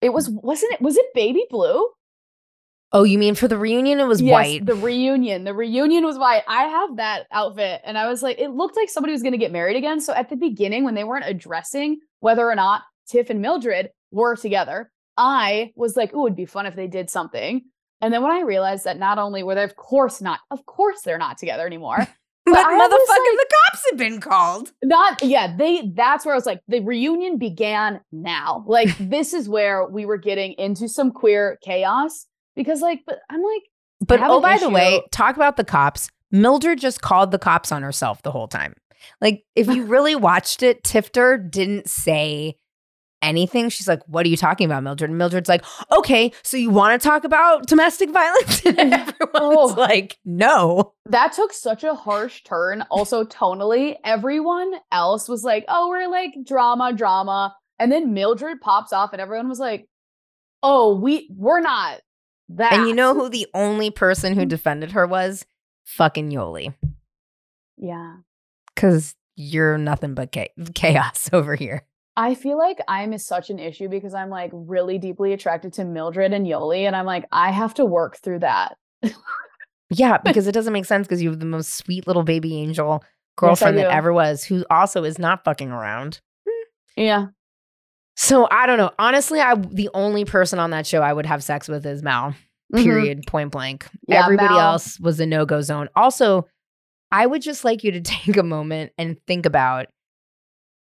it was wasn't it was it baby blue? Oh, you mean for the reunion it was yes, white. the reunion. The reunion was white. I have that outfit and I was like it looked like somebody was going to get married again. So at the beginning when they weren't addressing whether or not Tiff and Mildred were together, I was like, "Ooh, it'd be fun if they did something." And then when I realized that not only were they, of course not, of course they're not together anymore. [laughs] but was like- the cops have been called. Not, yeah, they, that's where I was like, the reunion began now. Like, [laughs] this is where we were getting into some queer chaos because, like, but I'm like, But oh, by the way, talk about the cops. Mildred just called the cops on herself the whole time. Like, if [laughs] you really watched it, Tifter didn't say anything. She's like, What are you talking about, Mildred? And Mildred's like, Okay, so you want to talk about domestic violence? [laughs] And [laughs] everyone's Oh. like, No. that took such a harsh turn. Also, tonally, everyone else was like, oh, we're like drama, drama. And then Mildred pops off, and everyone was like, oh, we, we're not that. And you know who the only person who defended her was? Fucking Yoli. Yeah. Because you're nothing but chaos [laughs] over here. I feel like I'm such an issue because I'm like really deeply attracted to Mildred and Yoli, and I'm like, I have to work through that. Yeah, [laughs] because it doesn't make sense because you have the most sweet little baby angel girlfriend that ever was, who also is not fucking around. Yeah. So I don't know. Honestly, I the only person on that show I would have sex with is Mal. Mhm. Period. Point blank. Yeah, Everybody Mal- else was a no go zone. Also, I would just like you to [laughs] take a moment and think about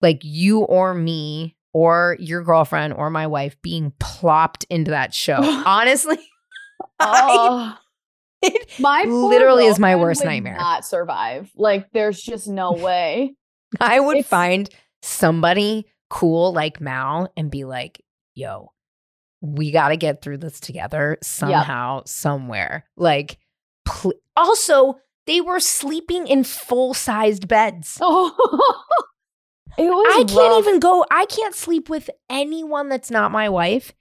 like you or me or your girlfriend or my wife being plopped into that show. [laughs] Honestly, [laughs] I, Oh, [laughs] it my literally is my worst nightmare. Not survive. Like, there's just no way. I would It's- find somebody cool like Mal and be like, yo, we got to get through this together somehow, somewhere. Like, pl- also, they were sleeping in full sized beds. Oh, I can't even go, I can't sleep with anyone that's not my wife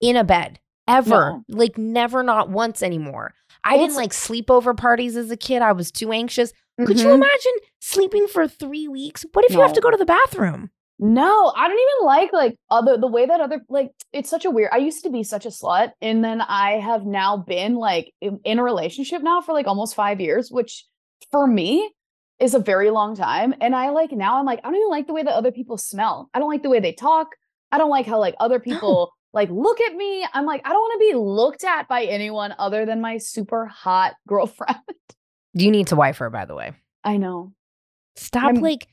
in a bed ever. Like, never, not once anymore. I didn't It's- like sleepover parties as a kid. I was too anxious. Could you Mhm. imagine sleeping for three weeks? What if you have to go to the bathroom? No, I don't even like like other the way that other like it's such a weird. I used to be such a slut, and then I have now been like in, in a relationship now for like almost five years, which for me is a very long time. And I like now I'm like I don't even like the way that other people smell. I don't like the way they talk. I don't like how like other people like look at me. I'm like I don't want to be looked at by anyone other than my super hot [laughs] girlfriend. You need to wife her, by the way. I know. Stop I'm- like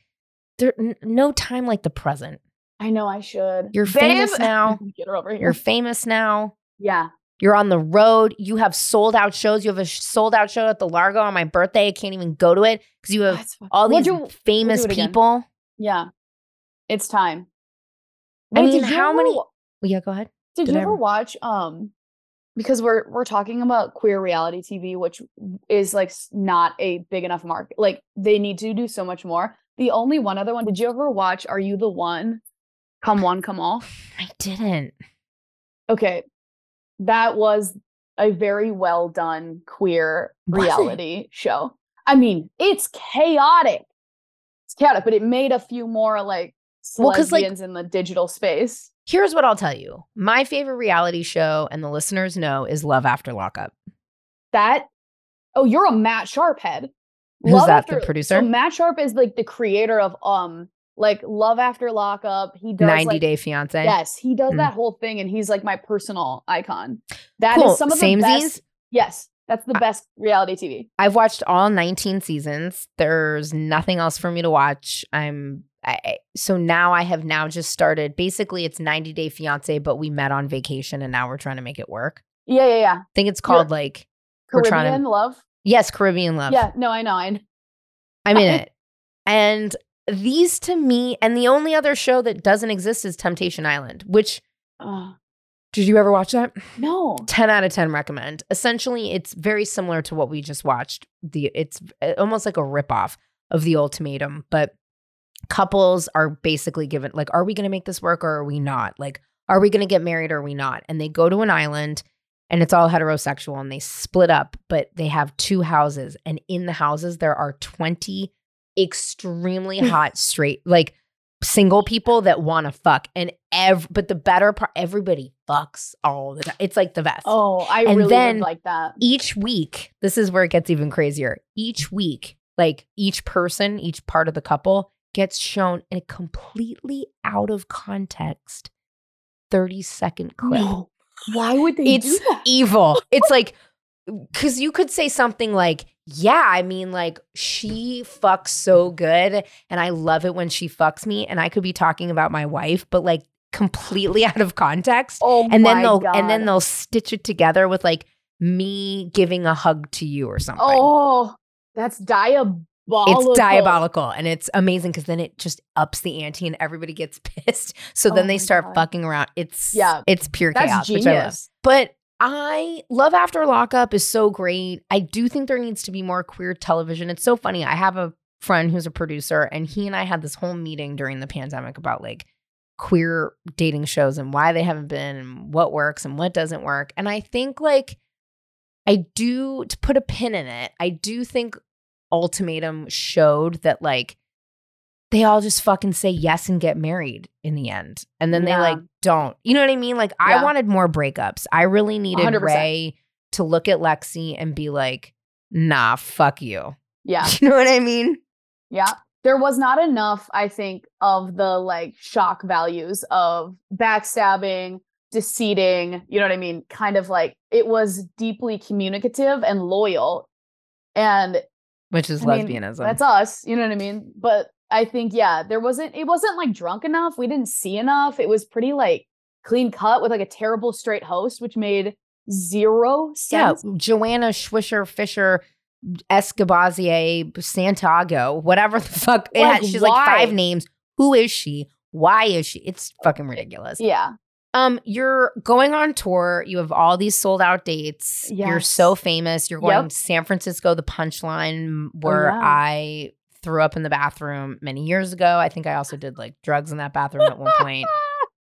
there n- no time like the present. I know I should. You're famous now. [laughs] Get her over here. You're famous now. yeah. You're on the road. You have sold out shows. You have a sold out show at the Largo on my birthday. I can't even go to it because you have all these famous it again. people. Yeah. It's time. I mean, how many- Well, yeah, go ahead. Did, did you I ever ever- watch um because we're we're talking about queer reality TV which is like not a big enough market. Like they need to do so much more. The only one other one, did you ever watch Are You the One? Come One, Come All? I didn't. Okay. That was a very well done queer reality show. I mean, it's chaotic. It's chaotic, but it made a few more like Well, 'cause, like- in the digital space. Here's what I'll tell you. My favorite reality show, and the listeners know, is Love After Lockup. That oh, you're a Matt Sharp head. Who's that, the producer? So Matt Sharp is like the creator of um like Love After Lockup. He does 90 like, Day Fiance. Yes, he does Mm. that whole thing, and he's like my personal icon. That is cool. some of the best. Yes, that's the best reality TV. I've watched all 19 seasons. There's nothing else for me to watch. I'm I, so now I have now just started. Basically, it's 90 Day Fiance, but we met on vacation and now we're trying to make it work. Yeah, yeah, yeah. I think it's called like We're trying to- love. yes, Caribbean Love. Yeah, no, I know. I kn- I'm in [laughs] it. And these to me, and the only other show that doesn't exist is Temptation Island. Which Ugh, did you ever watch that? no. 10 out of 10 recommend. Essentially, it's very similar to what we just watched. The it's uh, almost like a ripoff of the ultimatum, but couples are basically given like, are we gonna make this work or are we not? Like, are we gonna get married or are we not? And they go to an island and it's all heterosexual and they split up, but they have two houses. And in the houses, there are 20 extremely [laughs] hot straight, like single people that want to fuck. And ev but the better part, everybody fucks all the time. It's like the best Oh, I And really then- like that. each week, this is where it gets even crazier. Each week, like each person, each part of the couple gets shown in a completely out of context 30 second clip. No. Why would they It's do that? Evil. It's like, because you could say something like, yeah, I mean, like, she fucks so good. And I love it when she fucks me. And I could be talking about my wife, but like completely [laughs] out of context Oh, and then my they'll God. and then they'll stitch it together with like me giving a hug to you or something. Oh, that's diabolical. it's diabolical and it's amazing because then it just ups the ante and everybody gets [laughs] pissed. So Oh then they start God. fucking around. It's Yeah. it's pure That's chaos, genius. which I love. But I love After Lockup is so great. I do think there needs to be more queer television. It's so funny. I have a friend who's a producer, and he and I had this whole meeting during the pandemic about like queer dating shows and why they haven't been and what works and what doesn't work. And I think like I do to put a pin in it, I do think Ultimatum showed that like they all just fucking say yes and get married in the end. And then Yeah. they like don't. You know what I mean? Like I wanted more breakups. I really needed 100%. Rae to look at Lexi and be like, nah, fuck you. [laughs] Yeah. You know what I mean? Yeah. There was not enough, I think, of the like shock values of backstabbing, deceiving, you know what I mean? Kind of like it was deeply communicative and loyal. And Which is I mean, lesbianism. that's us, you know what I mean? But I think, yeah, there wasn't, it wasn't like drunk enough. We didn't see enough. It was pretty like clean cut with like a terrible straight host, which made zero sense. yeah. Joanna Schwisher Fisher Escobazier Santiago, whatever the fuck. Like, had, she's like five names. Who is she? Why is she? It's fucking ridiculous. Yeah. Um, you're going on tour. You have all these sold out dates. You're so famous. You're going Yep. Oh, to San Francisco, the punchline where yeah. I threw up in the bathroom many years ago. I think I also did like drugs in that bathroom at one point. [laughs]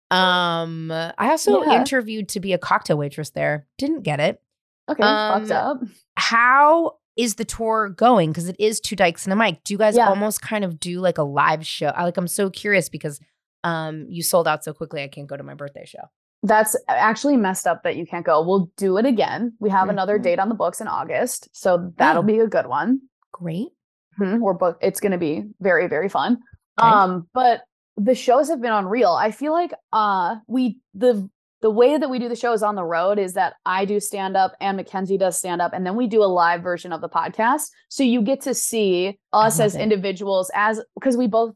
Um, I also Yeah. interviewed to be a cocktail waitress there. Didn't get it. Okay. Um, fucked up. How is the tour going? Because it is two dykes and a mic. Do you guys Yeah. almost kind of do like a live show? I like I'm so curious because um you sold out so quickly I can't go to my birthday show. That's actually messed up that you can't go. We'll do it again. We have another Mhm. date on the books in August, so that'll Oh. be a good one. Great. Mhm, We're booked. It's going to be very very fun. Okay. Um, but the shows have been unreal. I feel like uh we the the way that we do the shows on the road is that I do stand up and Mackenzie does stand up, and then we do a live version of the podcast. So you get to see us as it. individuals as because we both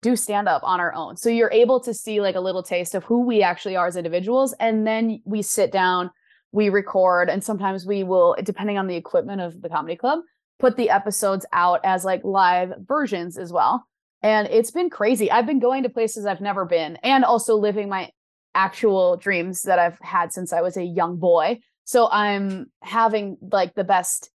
do stand up on our own. So you're able to see like a little taste of who we actually are as individuals. And then we sit down, we record, and sometimes we will, depending on the equipment of the comedy club, put the episodes out as like live versions as well. And it's been crazy. I've been going to places I've never been and also living my actual dreams that I've had since I was a young boy. So I'm having like the best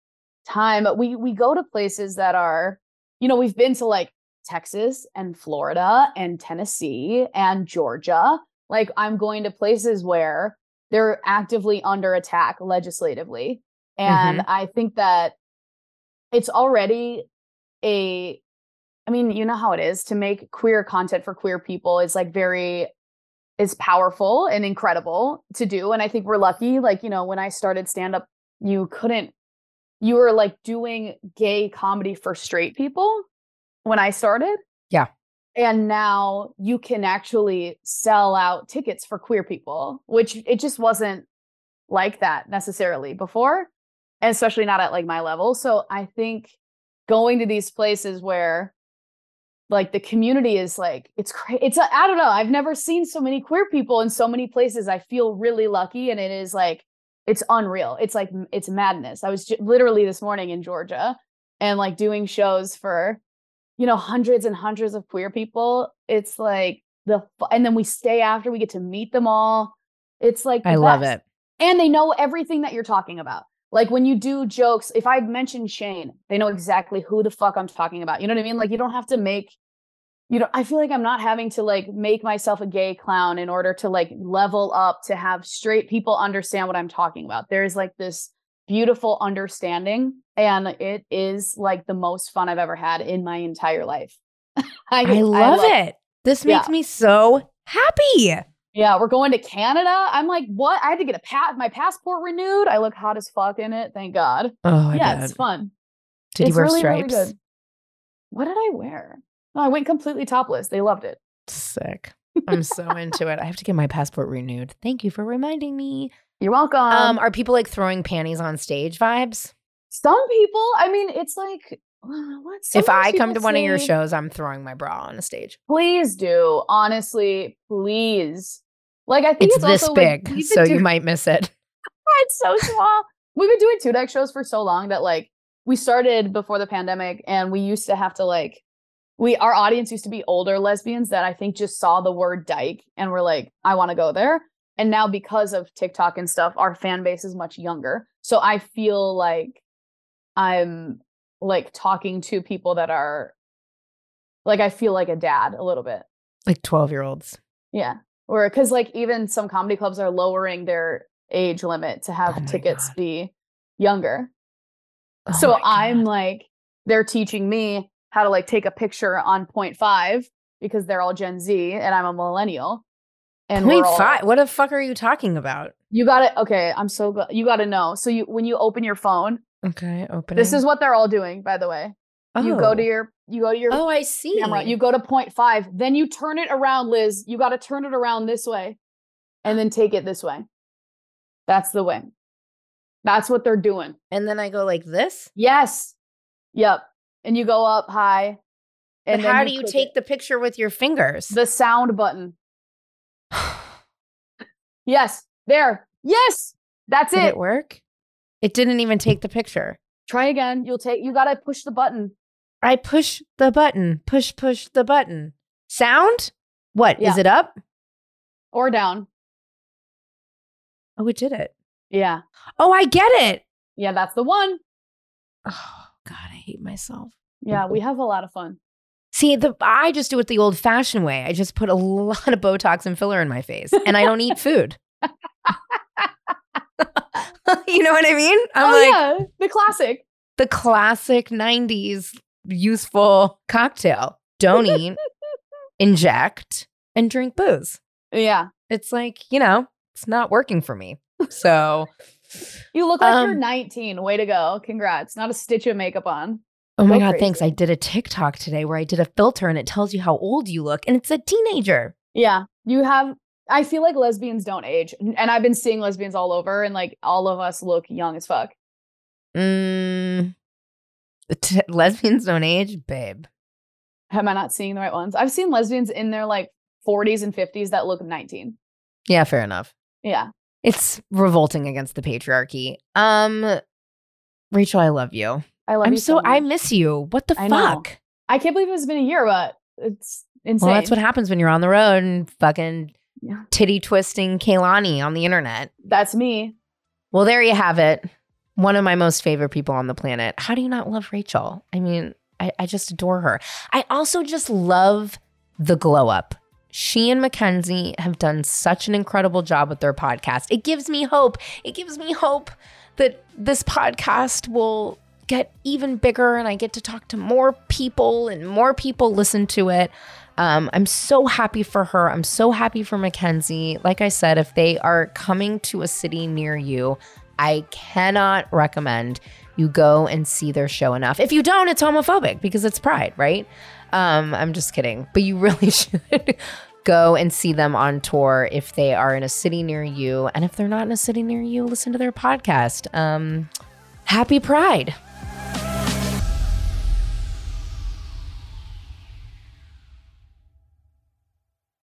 time. We we go to places that are, you know, we've been to like Texas and Florida and Tennessee and Georgia. Like I'm going to places where they're actively under attack legislatively. And mm-hmm. I think that it's already a I mean, you know how it is to make queer content for queer people is like very is powerful and incredible to do and I think we're lucky like, you know, when I started stand up you couldn't you were like doing gay comedy for straight people when I started. Yeah. And now you can actually sell out tickets for queer people, which it just wasn't like that necessarily before, and especially not at like my level. So I think going to these places where like the community is like it's crazy it's I I don't know i've never seen so many queer people in so many places. I feel really lucky and it is like it's unreal. It's like it's madness. I was j- literally this morning in georgia and like doing shows for you know hundreds and hundreds of queer people. It's like the and then we stay after we get to meet them all. It's like I the love it. and they know everything that you're talking about like when you do jokes if i mention shane they know exactly who the fuck i'm talking about you know what i mean like you don't have to make you know i feel like i'm not having to like make myself a gay clown in order to like level up to have straight people understand what i'm talking about there's like this beautiful understanding and it is like the most fun i've ever had in my entire life [laughs] I love it. This Yeah. makes me so happy. Yeah we're going to canada i'm like what i had to get a pat my passport renewed i look hot as fuck in it thank god Oh, I yeah bet. it's fun Did you wear really, really stripes? good. what did i wear no, i went completely topless they loved it Sick. I'm so into it. I have to get my passport renewed. Thank you for reminding me. you're welcome Um, are people like throwing panties on stage vibes? some people i mean it's like uh, what if I come to one of your shows, I'm throwing my bra on a stage. please do honestly please like i think It's, it's, this also big, we've so you might miss it. [laughs] it's so small we've been doing two deck shows for so long that like we started before the pandemic and we used to have to like we our audience used to be older lesbians that i think just saw the word dyke and were like i want to go there and now because of tiktok and stuff our fan base is much younger so i feel like i'm like talking to people that are like i feel like a dad a little bit Like 12 year olds. yeah. Or because like even some comedy clubs are lowering their age limit to oh have Oh tickets God. be younger. Oh so I'm like, they're teaching me how to like take a picture on point five because they're all Gen Z and I'm a millennial. And point all- five. What the fuck are you talking about? You got to Okay, I'm so glad you got to know. So you when you open your phone, Okay, open. this is what they're all doing. By the way, you go to Oh. your you go to your Oh, I see. camera. You go to point five, then you turn it around, Liz. You got to turn it around this way and then take it this way. That's the way. That's what they're doing. and then I go like this. Yes. Yep. And you go up high. And how do you take it. the picture with your fingers? the sound button? [sighs] Yes. There. Yes. That's Did it. it work? It didn't even take the picture. Try again. You'll take you got to push the button. I push the button. Push, push the button. Sound? What? Is Yeah. it up? or down. Oh, it did it. Yeah. Oh, I get it. Yeah, that's the one. Oh, God, I hate myself. Yeah, we have a lot of fun. See, the I just do it the old fashioned way. I just put a [laughs] lot of Botox and filler in my face and I don't eat food. [laughs] you know what I mean? I'm oh like, yeah, the classic. the classic 90s useful cocktail. Don't eat, [laughs] inject, and drink booze. Yeah. It's like, you know, it's not working for me. So, [laughs] You look like you're Um, 19. Way to go. Congrats. Not a stitch of makeup on. oh my Go God, thanks. I did a TikTok today where I did a filter and it tells you how old you look, and it's a teenager. Yeah. You have I feel like lesbians don't age. And I've been seeing lesbians all over and like all of us look young as fuck. Mm, [laughs] t- lesbians don't age, babe. Am I not seeing the right ones? I've seen lesbians in their like 40s and 50s that look 19. Yeah, fair enough. Yeah. It's revolting against the patriarchy. Um, Rachel, I love you. I love I'm you so, so I miss you. What the I know. fuck? I can't believe it's been a year, but it's insane. Well, that's what happens when you're on the road and fucking Yeah. titty twisting Kehlani on the internet. That's me. Well, there you have it. One of my most favorite people on the planet. How do you not love Rachel? I mean, I, I just adore her. I also just love the glow up. She and Mackenzie have done such an incredible job with their podcast. It gives me hope. It gives me hope that this podcast will get even bigger and I get to talk to more people and more people listen to it. Um, I'm so happy for her. I'm so happy for Mackenzie. Like I said, if they are coming to a city near you, I cannot recommend you go and see their show enough. If you don't, it's homophobic because it's pride, right? Um, I'm just kidding. But you [laughs] really should go and see them on tour if they are in a city near you. And if they're not in a city near you, listen to their podcast. Um, happy Pride.